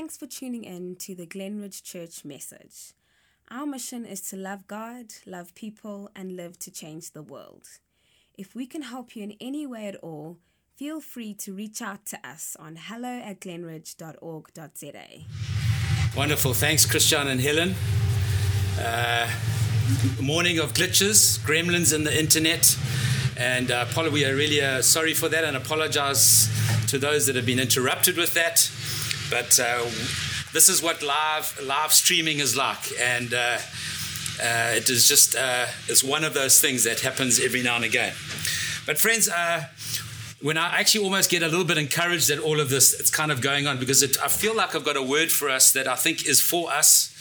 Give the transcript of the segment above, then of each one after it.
Thanks for tuning in to the Glenridge Church message. Our mission is to love God, love people, and live to change the world. If we can help you in any way at all, feel free to reach out to us on hello at glenridge.org.za. Wonderful. Thanks, Christian and Helen. Uh, morning of glitches, gremlins in the internet. And uh, we are really uh, sorry for that and apologize to those that have been interrupted with that. But uh, this is what live live streaming is like, and uh, uh, it is just uh, it's one of those things that happens every now and again. But friends, uh, when I actually almost get a little bit encouraged that all of this it's kind of going on because it, I feel like I've got a word for us that I think is for us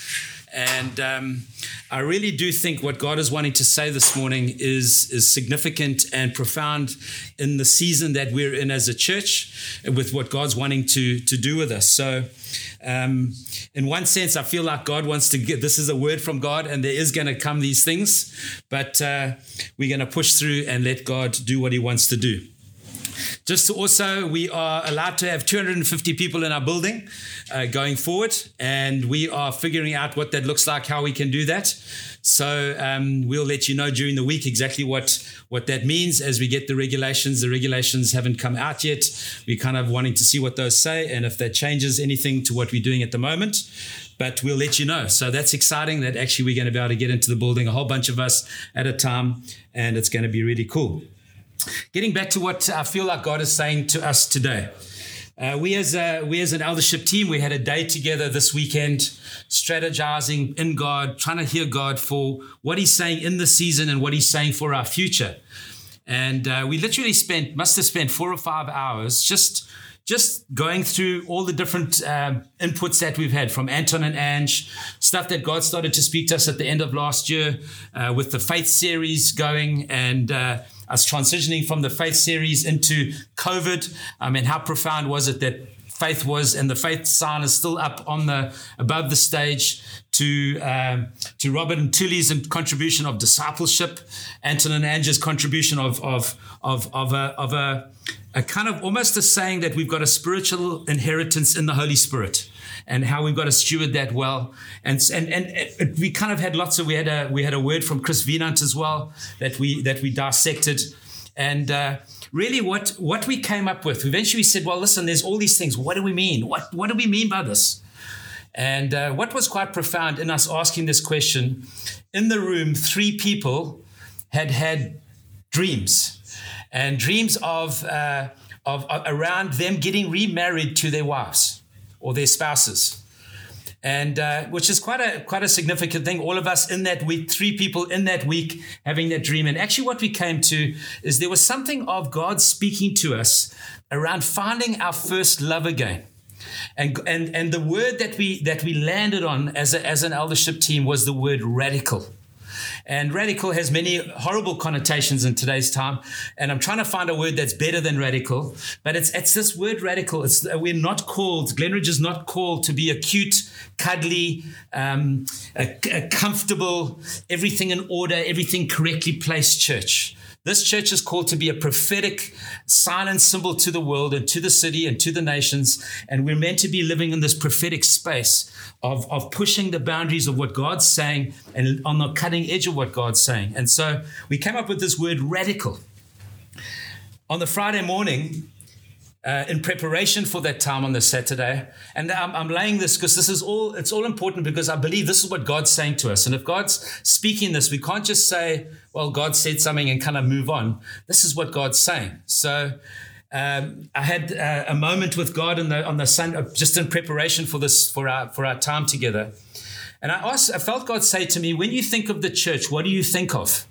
and um, I really do think what God is wanting to say this morning is, is significant and profound in the season that we're in as a church with what God's wanting to, to do with us. So, um, in one sense, I feel like God wants to get this is a word from God, and there is going to come these things, but uh, we're going to push through and let God do what He wants to do. Just also, we are allowed to have 250 people in our building uh, going forward, and we are figuring out what that looks like, how we can do that. So um, we'll let you know during the week exactly what what that means as we get the regulations. The regulations haven't come out yet. We're kind of wanting to see what those say and if that changes anything to what we're doing at the moment. But we'll let you know. So that's exciting that actually we're going to be able to get into the building, a whole bunch of us at a time, and it's going to be really cool. Getting back to what I feel like God is saying to us today. Uh, we as a, we as an eldership team, we had a day together this weekend, strategizing in God, trying to hear God for what He's saying in the season and what He's saying for our future. And uh, we literally spent, must have spent four or five hours just just going through all the different um, inputs that we've had from Anton and Ange, stuff that God started to speak to us at the end of last year uh, with the faith series going and uh, us transitioning from the faith series into COVID. Um, I mean, how profound was it that faith was, and the faith sign is still up on the above the stage. To um, to Robert and Tully's contribution of discipleship, Anton and Angie's contribution of of of of a of a, a kind of almost a saying that we've got a spiritual inheritance in the Holy Spirit and how we've got to steward that well. And and and it, we kind of had lots of we had a we had a word from Chris Venant as well that we that we dissected, and. Uh, really, what what we came up with, eventually we said, well, listen, there's all these things. What do we mean? What what do we mean by this? And uh, what was quite profound in us asking this question, in the room, three people had had dreams, and dreams of, uh, of, of around them getting remarried to their wives or their spouses. And uh, which is quite a quite a significant thing. All of us in that week, three people in that week having that dream. And actually, what we came to is there was something of God speaking to us around finding our first love again. And, and, and the word that we that we landed on as, a, as an eldership team was the word radical. And radical has many horrible connotations in today's time. And I'm trying to find a word that's better than radical. But it's, it's this word radical. It's, we're not called, Glenridge is not called to be a cute, cuddly, um, a, a comfortable, everything in order, everything correctly placed church. This church is called to be a prophetic silent symbol to the world and to the city and to the nations. And we're meant to be living in this prophetic space of, of pushing the boundaries of what God's saying and on the cutting edge of what God's saying. And so we came up with this word radical. On the Friday morning, uh, in preparation for that time on the Saturday. And I'm, I'm laying this because this is all, it's all important because I believe this is what God's saying to us. And if God's speaking this, we can't just say, well, God said something and kind of move on. This is what God's saying. So um, I had uh, a moment with God on the, on the Sun, uh, just in preparation for this, for our, for our time together. And I asked, I felt God say to me, when you think of the church, what do you think of?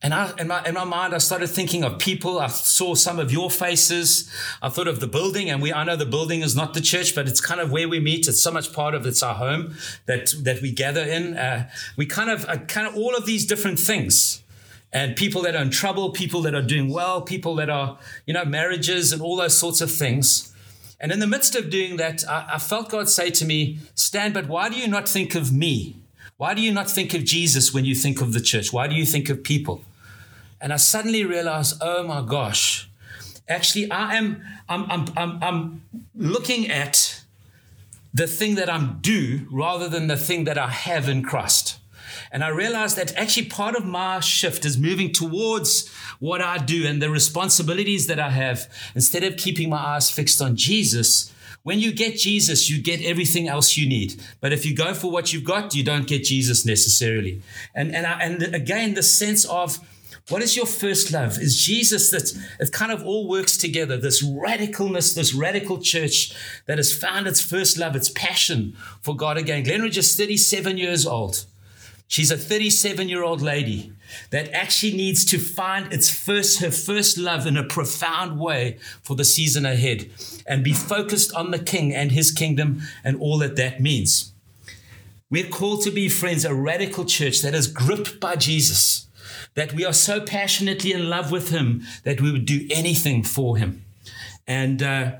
And I, in, my, in my mind, I started thinking of people. I saw some of your faces. I thought of the building, and we, I know the building is not the church, but it's kind of where we meet. It's so much part of it's our home that, that we gather in. Uh, we kind of, uh, kind of all of these different things and people that are in trouble, people that are doing well, people that are, you know, marriages and all those sorts of things. And in the midst of doing that, I, I felt God say to me, Stan, but why do you not think of me? Why do you not think of Jesus when you think of the church? Why do you think of people? And I suddenly realized, oh my gosh, actually, I am, I'm, I'm, I'm, I'm looking at the thing that I'm do rather than the thing that I have in Christ. And I realized that actually part of my shift is moving towards what I do and the responsibilities that I have. Instead of keeping my eyes fixed on Jesus, when you get Jesus, you get everything else you need. But if you go for what you've got, you don't get Jesus necessarily. And, and, and again, the sense of what is your first love? Is Jesus that it kind of all works together? This radicalness, this radical church that has found its first love, its passion for God again. Glenridge is 37 years old. She's a 37 year old lady that actually needs to find its first, her first love in a profound way for the season ahead and be focused on the King and his kingdom and all that that means. We're called to be, friends, a radical church that is gripped by Jesus, that we are so passionately in love with him that we would do anything for him. And, uh,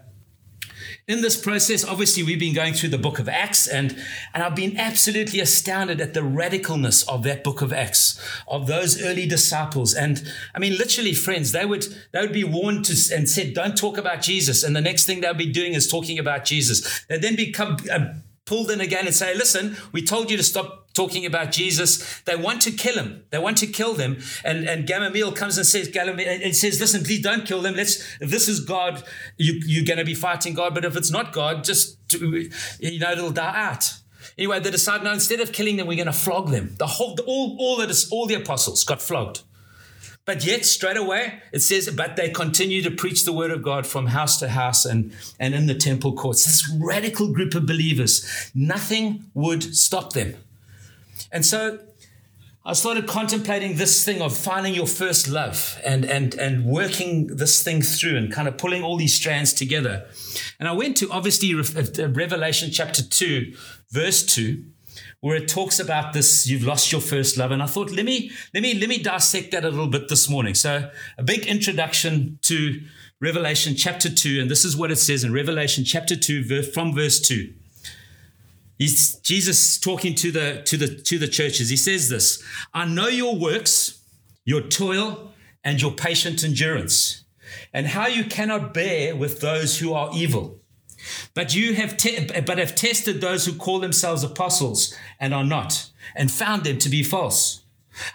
in this process, obviously, we've been going through the book of Acts, and, and I've been absolutely astounded at the radicalness of that book of Acts, of those early disciples. And I mean, literally, friends, they would they would be warned to, and said, "Don't talk about Jesus." And the next thing they'll be doing is talking about Jesus. They then become uh, pulled in again and say, "Listen, we told you to stop talking about Jesus. They want to kill him. They want to kill them. And, and Gamaliel comes and says, Gamaliel, and says, listen, please don't kill them. Let's, if this is God, you, you're going to be fighting God. But if it's not God, just, you know, it'll die out. Anyway, they decide, no, instead of killing them, we're going to flog them. The whole, all, all, the, all the apostles got flogged. But yet, straight away, it says, but they continue to preach the word of God from house to house and, and in the temple courts. This radical group of believers, nothing would stop them. And so I started contemplating this thing of finding your first love and, and, and working this thing through and kind of pulling all these strands together. And I went to obviously uh, Revelation chapter 2, verse 2 where it talks about this you've lost your first love. And i thought let me let me let me dissect that a little bit this morning. So a big introduction to revelation chapter 2 and this is what it says in revelation chapter 2 from verse 2 He's Jesus talking to the to the to the churches. He says this, I know your works, your toil, and your patient endurance, and how you cannot bear with those who are evil. But you have te- but have tested those who call themselves apostles and are not, and found them to be false.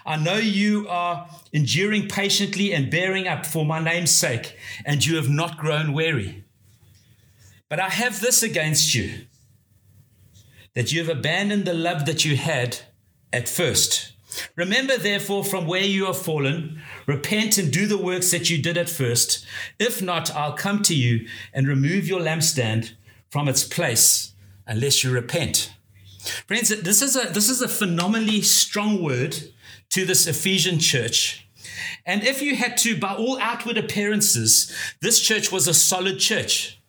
I know you are enduring patiently and bearing up for my name's sake, and you have not grown weary. But I have this against you that you have abandoned the love that you had at first. Remember, therefore, from where you have fallen, repent and do the works that you did at first. If not, I'll come to you and remove your lampstand from its place unless you repent. Friends, this is a, this is a phenomenally strong word to this Ephesian church. And if you had to, by all outward appearances, this church was a solid church.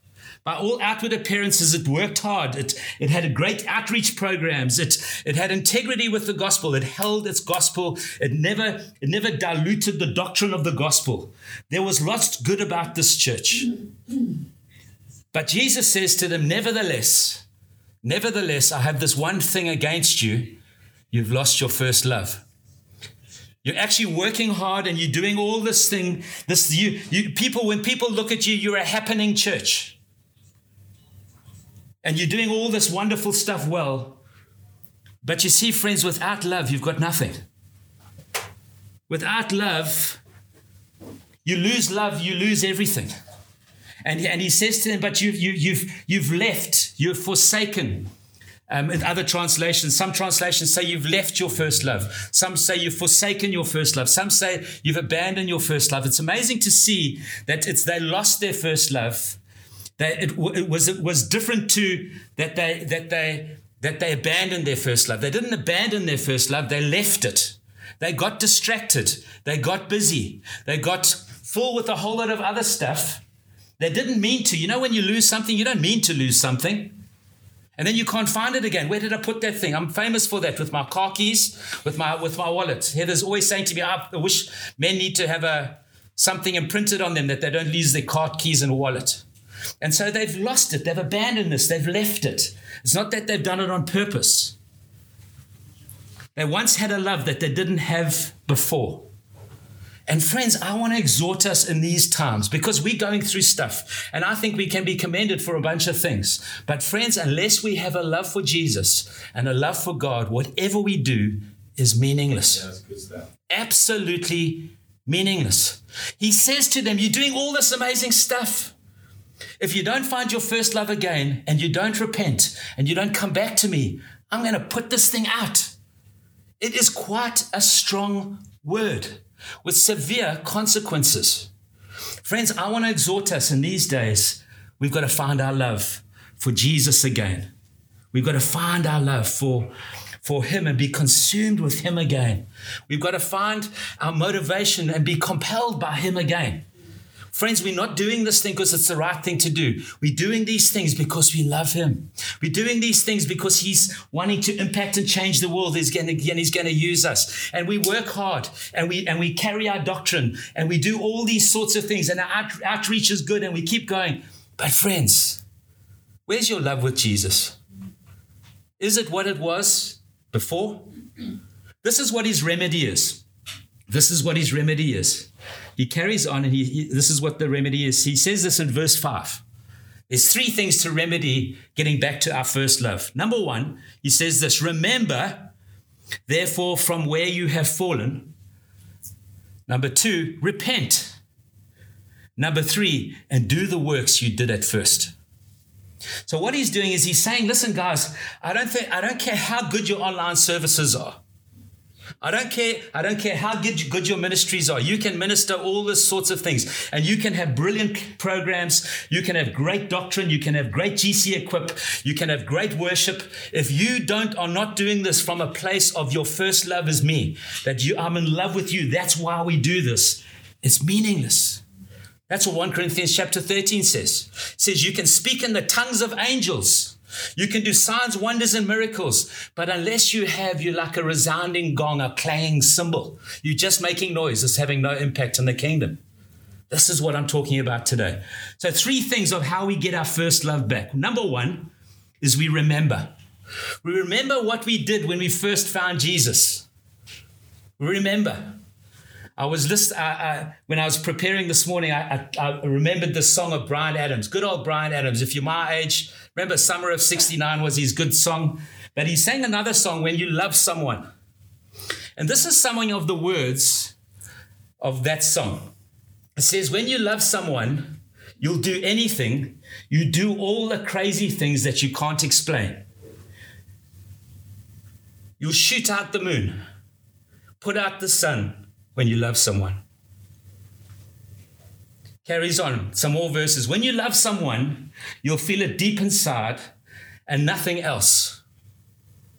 By all outward appearances, it worked hard. It, it had great outreach programs. It, it had integrity with the gospel. It held its gospel. It never, it never diluted the doctrine of the gospel. There was lots good about this church. But Jesus says to them, Nevertheless, nevertheless, I have this one thing against you. You've lost your first love. You're actually working hard and you're doing all this thing. This you, you people, when people look at you, you're a happening church and you're doing all this wonderful stuff well. But you see, friends, without love, you've got nothing. Without love, you lose love, you lose everything. And, and he says to them, But you've, you, you've, you've left, you've forsaken. Um, in other translations, some translations say you've left your first love. Some say you've forsaken your first love. Some say you've abandoned your first love. It's amazing to see that it's they lost their first love they, it, it, was it was different to that they that they that they abandoned their first love. They didn't abandon their first love. They left it. They got distracted. They got busy. They got full with a whole lot of other stuff. They didn't mean to. You know, when you lose something, you don't mean to lose something. And then you can't find it again. Where did I put that thing? I'm famous for that with my car keys, with my with my wallet. Heather's always saying to me, I wish men need to have a something imprinted on them that they don't lose their car keys and wallet. And so they've lost it, they've abandoned this, they've left it. It's not that they've done it on purpose. They once had a love that they didn't have before. And friends, I want to exhort us in these times because we're going through stuff. And I think we can be commended for a bunch of things. But friends, unless we have a love for Jesus and a love for God, whatever we do is meaningless. Yeah, Absolutely meaningless. He says to them, You're doing all this amazing stuff. If you don't find your first love again and you don't repent and you don't come back to me, I'm going to put this thing out. It is quite a strong word with severe consequences. Friends, I want to exhort us in these days, we've got to find our love for Jesus again. We've got to find our love for, for Him and be consumed with Him again. We've got to find our motivation and be compelled by Him again. Friends, we're not doing this thing because it's the right thing to do. We're doing these things because we love Him. We're doing these things because He's wanting to impact and change the world. He's going to, and He's going to use us. And we work hard and we, and we carry our doctrine and we do all these sorts of things. And our out, outreach is good and we keep going. But, friends, where's your love with Jesus? Is it what it was before? This is what His remedy is. This is what His remedy is he carries on and he, he, this is what the remedy is. He says this in verse 5. There's three things to remedy getting back to our first love. Number one, he says this Remember, therefore, from where you have fallen. Number two, repent. Number three, and do the works you did at first. So what he's doing is he's saying, listen, guys, I don't think I don't care how good your online services are. I don't care. I don't care how good, good your ministries are. You can minister all these sorts of things, and you can have brilliant programs. You can have great doctrine. You can have great GC equip. You can have great worship. If you don't are not doing this from a place of your first love is me, that you I'm in love with you. That's why we do this. It's meaningless. That's what 1 Corinthians chapter 13 says. It says you can speak in the tongues of angels you can do signs, wonders, and miracles, but unless you have you like a resounding gong, a clanging cymbal, you're just making noise. It's having no impact on the kingdom. This is what I'm talking about today. So, three things of how we get our first love back. Number one is we remember. We remember what we did when we first found Jesus. We remember. I was list, uh, uh, when I was preparing this morning, I, I, I remembered the song of Bryan Adams. Good old Bryan Adams. If you're my age, Remember, Summer of 69 was his good song. But he sang another song, When You Love Someone. And this is some of the words of that song. It says, When you love someone, you'll do anything. You do all the crazy things that you can't explain. You'll shoot out the moon, put out the sun when you love someone carries on some more verses. When you love someone, you'll feel it deep inside and nothing else.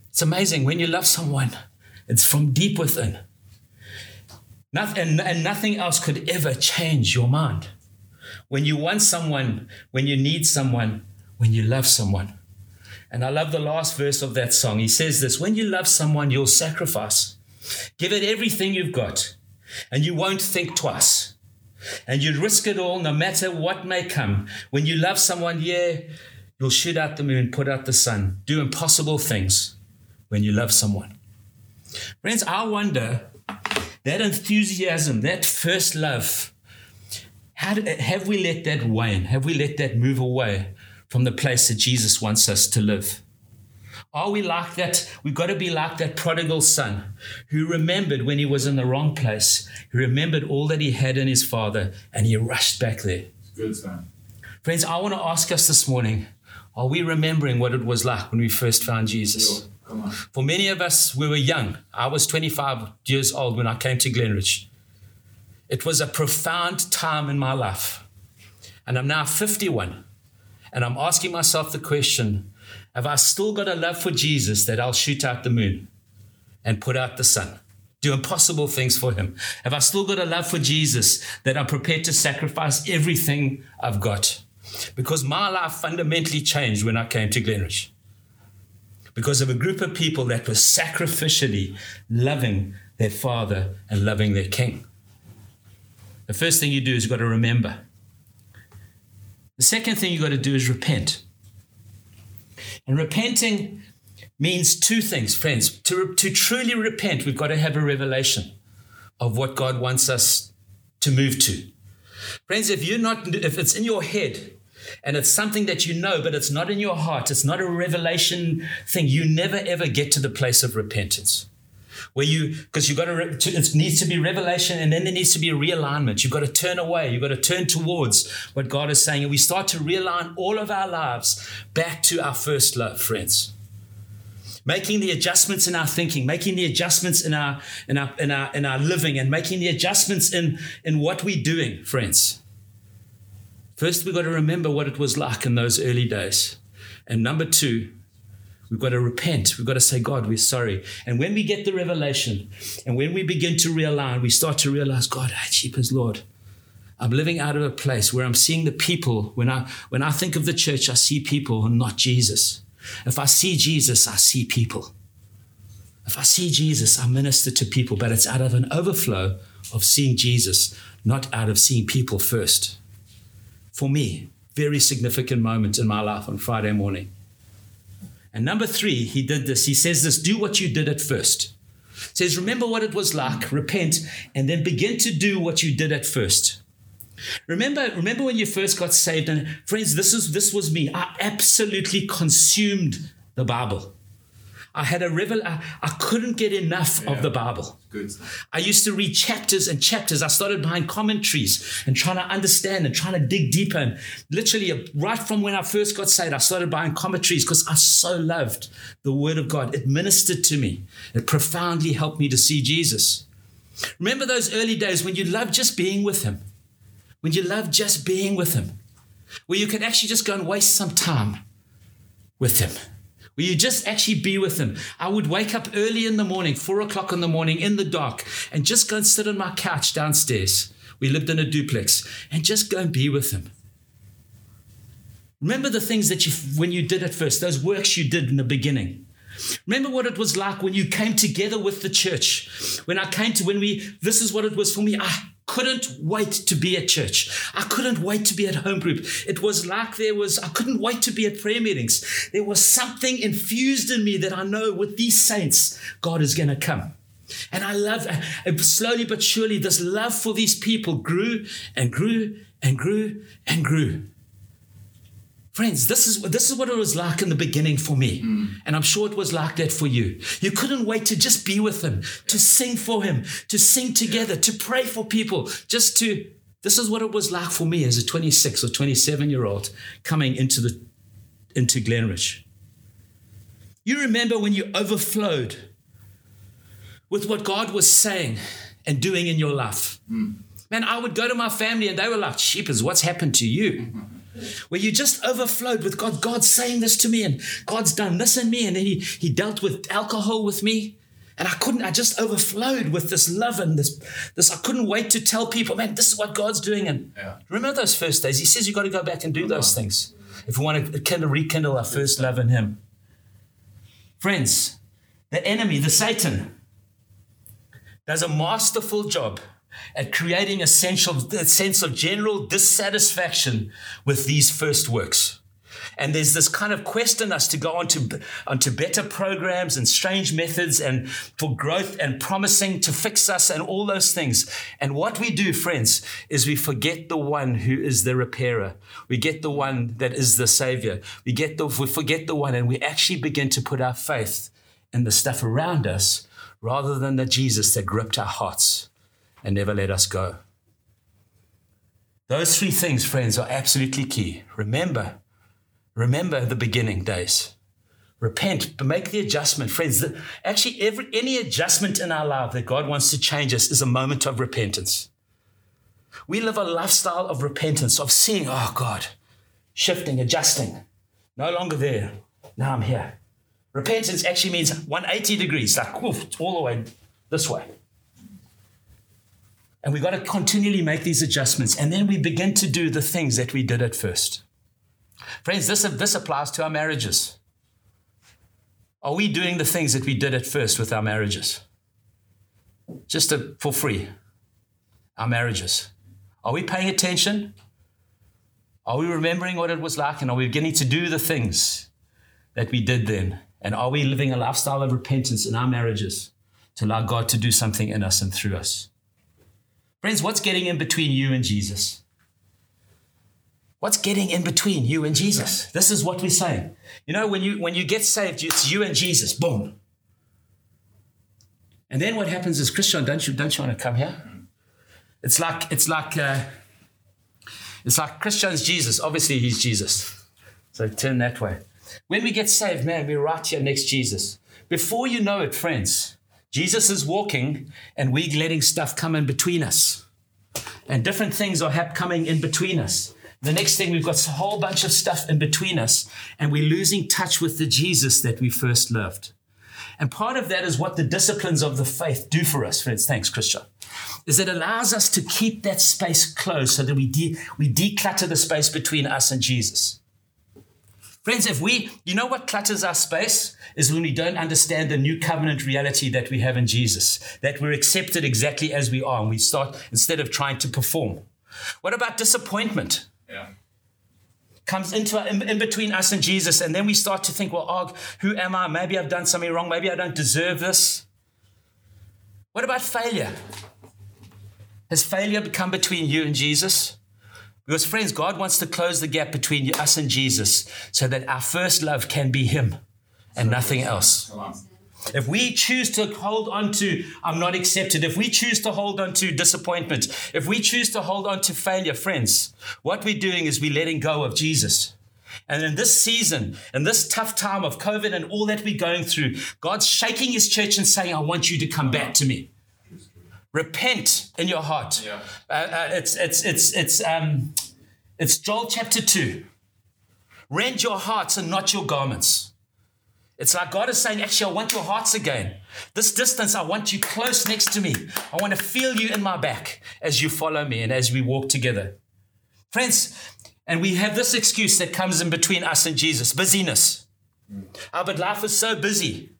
It's amazing. When you love someone, it's from deep within. Nothing, and nothing else could ever change your mind. When you want someone, when you need someone, when you love someone. And I love the last verse of that song. He says this When you love someone, you'll sacrifice. Give it everything you've got, and you won't think twice and you'd risk it all no matter what may come. When you love someone, yeah, you'll shoot out the moon, put out the sun, do impossible things when you love someone. Friends, I wonder that enthusiasm, that first love, how did, have we let that wane? Have we let that move away from the place that Jesus wants us to live? Are we like that? We've got to be like that prodigal son who remembered when he was in the wrong place. He remembered all that he had in his father and he rushed back there. Good son. Friends, I want to ask us this morning are we remembering what it was like when we first found Jesus? For many of us, we were young. I was 25 years old when I came to Glenridge. It was a profound time in my life. And I'm now 51. And I'm asking myself the question have I still got a love for Jesus that I'll shoot out the moon and put out the sun? Do impossible things for him? Have I still got a love for Jesus that I'm prepared to sacrifice everything I've got? Because my life fundamentally changed when I came to Glenridge. Because of a group of people that were sacrificially loving their father and loving their king. The first thing you do is you've got to remember. The second thing you've got to do is repent. And repenting means two things, friends. To, to truly repent, we've got to have a revelation of what God wants us to move to. Friends, if you're not, if it's in your head and it's something that you know, but it's not in your heart, it's not a revelation thing, you never ever get to the place of repentance. Where you, because you've got to, it needs to be revelation and then there needs to be a realignment. You've got to turn away. You've got to turn towards what God is saying. And we start to realign all of our lives back to our first love, friends making the adjustments in our thinking, making the adjustments in our in our in our in our living, and making the adjustments in in what we're doing, friends. First, we've got to remember what it was like in those early days. And number two, we've got to repent. We've got to say, God, we're sorry. And when we get the revelation and when we begin to realign, we start to realize, God, I as Lord. I'm living out of a place where I'm seeing the people. When I when I think of the church, I see people and not Jesus. If I see Jesus, I see people. If I see Jesus, I minister to people, but it's out of an overflow of seeing Jesus, not out of seeing people first for me, very significant moment in my life on Friday morning. And number three, he did this. He says this do what you did at first. says, remember what it was like, repent, and then begin to do what you did at first. Remember, remember when you first got saved, and friends, this is this was me. I absolutely consumed the Bible. I had a revel. I, I couldn't get enough yeah. of the Bible. Good. I used to read chapters and chapters. I started buying commentaries and trying to understand and trying to dig deeper. And literally, uh, right from when I first got saved, I started buying commentaries because I so loved the Word of God. It ministered to me. It profoundly helped me to see Jesus. Remember those early days when you loved just being with Him, when you loved just being with Him, where you could actually just go and waste some time with Him Will you just actually be with him? I would wake up early in the morning, four o'clock in the morning, in the dark, and just go and sit on my couch downstairs. We lived in a duplex, and just go and be with him. Remember the things that you, when you did at first, those works you did in the beginning. Remember what it was like when you came together with the church. When I came to, when we, this is what it was for me. I couldn't wait to be at church. I couldn't wait to be at home group. It was like there was, I couldn't wait to be at prayer meetings. There was something infused in me that I know with these saints, God is going to come. And I love, uh, slowly but surely, this love for these people grew and grew and grew and grew. Friends, this is, this is what it was like in the beginning for me. Mm. And I'm sure it was like that for you. You couldn't wait to just be with Him, to sing for Him, to sing together, to pray for people, just to. This is what it was like for me as a 26 or 27 year old coming into, the, into Glenridge. You remember when you overflowed with what God was saying and doing in your life. Mm. Man, I would go to my family and they were like, Sheepers, what's happened to you? where you just overflowed with God. God's saying this to me, and God's done this in me, and then He He dealt with alcohol with me. And I couldn't, I just overflowed with this love and this, this, I couldn't wait to tell people, man, this is what God's doing. And yeah. remember those first days? He says you've got to go back and do those things if we want to kind of rekindle our first love in Him. Friends, the enemy, the Satan, does a masterful job at creating a sense of, general dissatisfaction with these first works. And there's this kind of quest in us to go on to, onto better programs and strange methods and for growth and promising to fix us and all those things. And what we do, friends, is we forget the one who is the repairer. We get the one that is the savior. We get the, we forget the one and we actually begin to put our faith in the stuff around us rather than the Jesus that gripped our hearts and never let us go. Those three things, friends, are absolutely key. Remember, remember the beginning days. Repent, but make the adjustment, friends. Actually, every, any adjustment in our life that God wants to change us is a moment of repentance. We live a lifestyle of repentance, of seeing, oh God, shifting, adjusting. No longer there. Now I'm here. Repentance actually means 180 degrees, like oof, all the way this way. And we've got to continually make these adjustments. And then we begin to do the things that we did at first. Friends, this, this applies to our marriages. Are we doing the things that we did at first with our marriages? Just to, for free. Our marriages. Are we paying attention? Are we remembering what it was like? And are we beginning to do the things that we did then? And are we living a lifestyle of repentance in our marriages to allow God to do something in us and through us? Friends, what's getting in between you and Jesus? What's getting in between you and Jesus? This is what we're saying. You know, when you when you get saved, it's you and Jesus. Boom. And then what happens is, Christian, don't you don't you want to come here? It's like it's like uh, it's like Christian's Jesus. Obviously, he's Jesus. So turn that way. When we get saved, man, we're right here next Jesus. Before you know it, friends, Jesus is walking, and we're letting stuff come in between us, and different things are coming in between us. The next thing, we've got a whole bunch of stuff in between us, and we're losing touch with the Jesus that we first loved. And part of that is what the disciplines of the faith do for us, friends. Thanks, Christian. Is it allows us to keep that space closed so that we, de- we declutter the space between us and Jesus. Friends, if we, you know what clutters our space? Is when we don't understand the new covenant reality that we have in Jesus, that we're accepted exactly as we are, and we start, instead of trying to perform. What about disappointment? Yeah. comes into in, in, between us and Jesus, and then we start to think, well, oh, who am I? Maybe I've done something wrong. Maybe I don't deserve this. What about failure? Has failure become between you and Jesus? Because, friends, God wants to close the gap between us and Jesus so that our first love can be Him and nothing else. If we choose to hold on to, I'm not accepted, if we choose to hold on to disappointment, if we choose to hold on to failure, friends, what we're doing is we're letting go of Jesus. And in this season, in this tough time of COVID and all that we're going through, God's shaking his church and saying, I want you to come back to me. Repent in your heart. Yeah. Uh, uh, it's, it's, it's, it's, um, it's Joel chapter 2. Rend your hearts and not your garments. It's like God is saying, actually, I want your hearts again. This distance, I want you close next to me. I want to feel you in my back as you follow me and as we walk together. Friends, and we have this excuse that comes in between us and Jesus busyness. Oh, but life is so busy.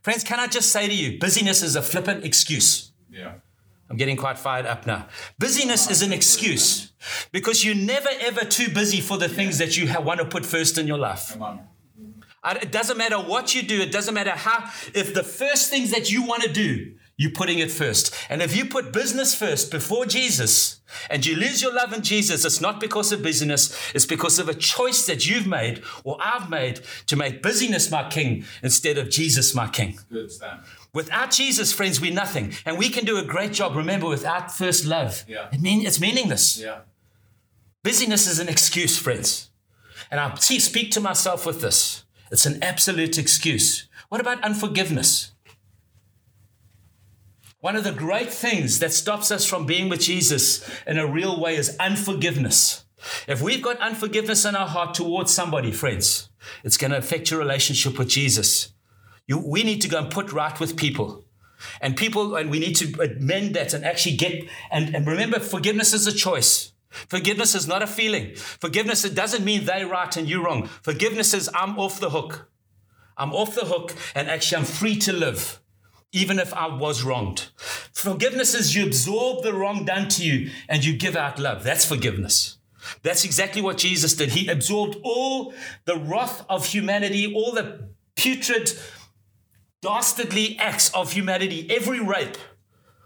Friends, can I just say to you, busyness is a flippant excuse. Yeah. I'm getting quite fired up now. Busyness is an excuse because you're never ever too busy for the things that you want to put first in your life. It doesn't matter what you do. It doesn't matter how. If the first things that you want to do, you're putting it first. And if you put business first before Jesus and you lose your love in Jesus, it's not because of busyness. It's because of a choice that you've made or I've made to make busyness my king instead of Jesus my king. Good stand. Without Jesus, friends, we're nothing. And we can do a great job. Remember, without first love, Yeah. it mean, it's meaningless. Yeah. Busyness is an excuse, friends. And I see, speak to myself with this. It's an absolute excuse. What about unforgiveness? One of the great things that stops us from being with Jesus in a real way is unforgiveness. If we've got unforgiveness in our heart towards somebody, friends, it's going to affect your relationship with Jesus. You, we need to go and put right with people. And people, and we need to amend that and actually get, and, and remember, forgiveness is a choice. Forgiveness is not a feeling. Forgiveness, it doesn't mean they're right and you wrong. Forgiveness is I'm off the hook. I'm off the hook and actually I'm free to live, even if I was wronged. Forgiveness is you absorb the wrong done to you and you give out love. That's forgiveness. That's exactly what Jesus did. He absorbed all the wrath of humanity, all the putrid, dastardly acts of humanity, every rape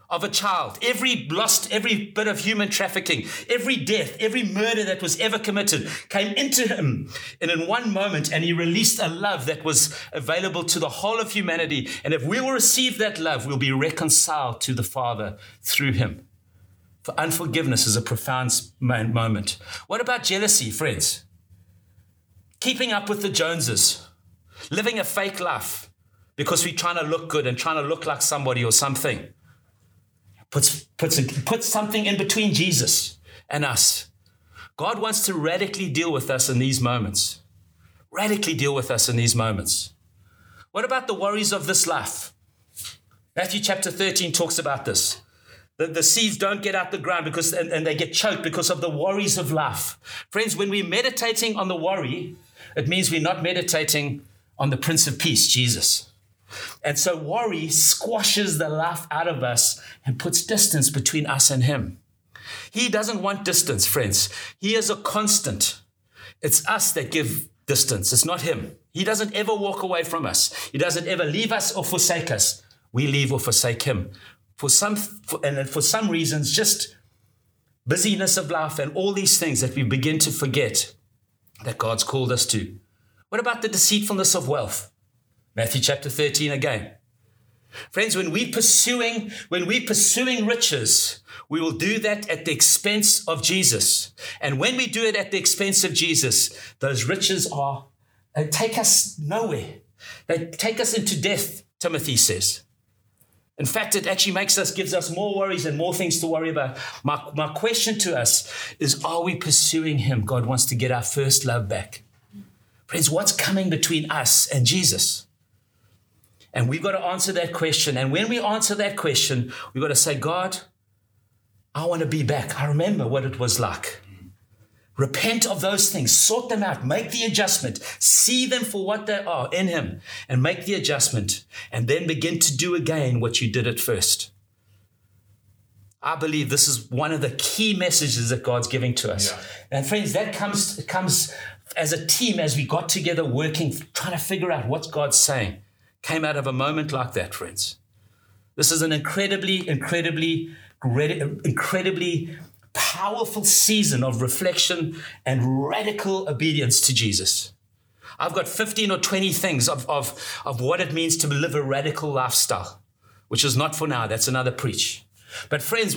of a child, every lost, every bit of human trafficking, every death, every murder that was ever committed came into him and in one moment, and he released a love that was available to the whole of humanity. And if we will receive that love, we'll be reconciled to the Father through him. For unforgiveness is a profound moment. What about jealousy, friends? Keeping up with the Joneses, living a fake life because we're trying to look good and trying to look like somebody or something puts, puts, puts something in between Jesus and us. God wants to radically deal with us in these moments. Radically deal with us in these moments. What about the worries of this life? Matthew chapter 13 talks about this. The, the seeds don't get out the ground because and, and they get choked because of the worries of life. Friends, when we're meditating on the worry, it means we're not meditating on the Prince of Peace, Jesus. And so worry squashes the life out of us and puts distance between us and Him. He doesn't want distance, friends. He is a constant. It's us that give distance, it's not Him. He doesn't ever walk away from us, He doesn't ever leave us or forsake us. We leave or forsake Him. For some, for, and for some reasons, just busyness of life, and all these things that we begin to forget that God's called us to. What about the deceitfulness of wealth? Matthew chapter 13 again. Friends, when we pursuing, when we pursuing riches, we will do that at the expense of Jesus. And when we do it at the expense of Jesus, those riches are they take us nowhere. They take us into death, Timothy says. In fact, it actually makes us, gives us more worries and more things to worry about. My, my question to us is Are we pursuing Him? God wants to get our first love back. Friends, what's coming between us and Jesus? And we've got to answer that question. And when we answer that question, we've got to say, God, I want to be back. I remember what it was like. Repent of those things, sort them out, make the adjustment, see them for what they are in Him, and make the adjustment, and then begin to do again what you did at first. I believe this is one of the key messages that God's giving to us. Yeah. And friends, that comes comes as a team as we got together working, trying to figure out what God's saying came out of a moment like that, friends. This is an incredibly, incredibly, incredibly powerful season of reflection and radical obedience to Jesus. I've got 15 or 20 things of, of, of what it means to live a radical lifestyle, which is not for now. That's another preach. But friends,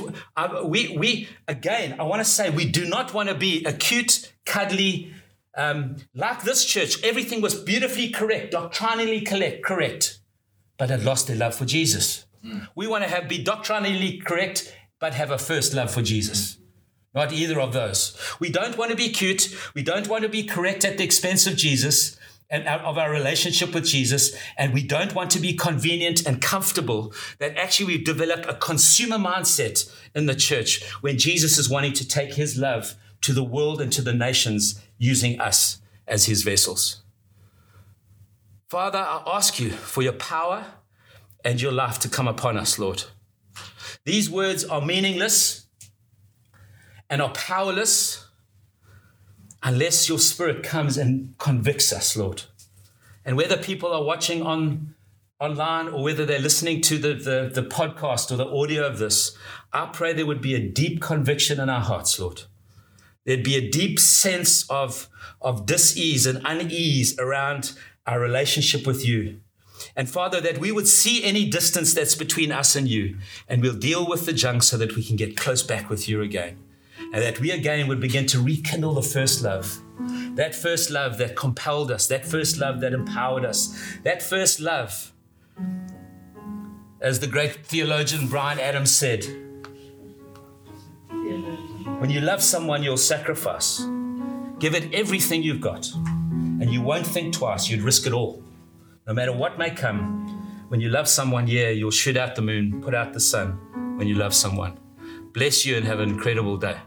we, we, again, I want to say we do not want to be a cute, cuddly, um, like this church, everything was beautifully correct, doctrinally correct, correct, but had lost their love for Jesus. Mm. We want to have be doctrinally correct, but have a first love for Jesus. Not either of those. We don't want to be cute. We don't want to be correct at the expense of Jesus and of our relationship with Jesus. And we don't want to be convenient and comfortable that actually we've developed a consumer mindset in the church when Jesus is wanting to take his love to the world and to the nations using us as his vessels. Father, I ask you for your power and your life to come upon us, Lord. These words are meaningless and are powerless unless your spirit comes and convicts us, Lord. And whether people are watching on online or whether they're listening to the, the, the podcast or the audio of this, I pray there would be a deep conviction in our hearts, Lord. There'd be a deep sense of, of dis-ease and unease around our relationship with you. And Father, that we would see any distance that's between us and you, and we'll deal with the junk so that we can get close back with you again. And that we again would begin to rekindle the first love. That first love that compelled us, that first love that empowered us, that first love, as the great theologian Bryan Adams said, when you love someone, you'll sacrifice. Give it everything you've got, and you won't think twice. You'd risk it all. No matter what may come, when you love someone, yeah, you'll shoot out the moon, put out the sun when you love someone. Bless you and have an incredible day.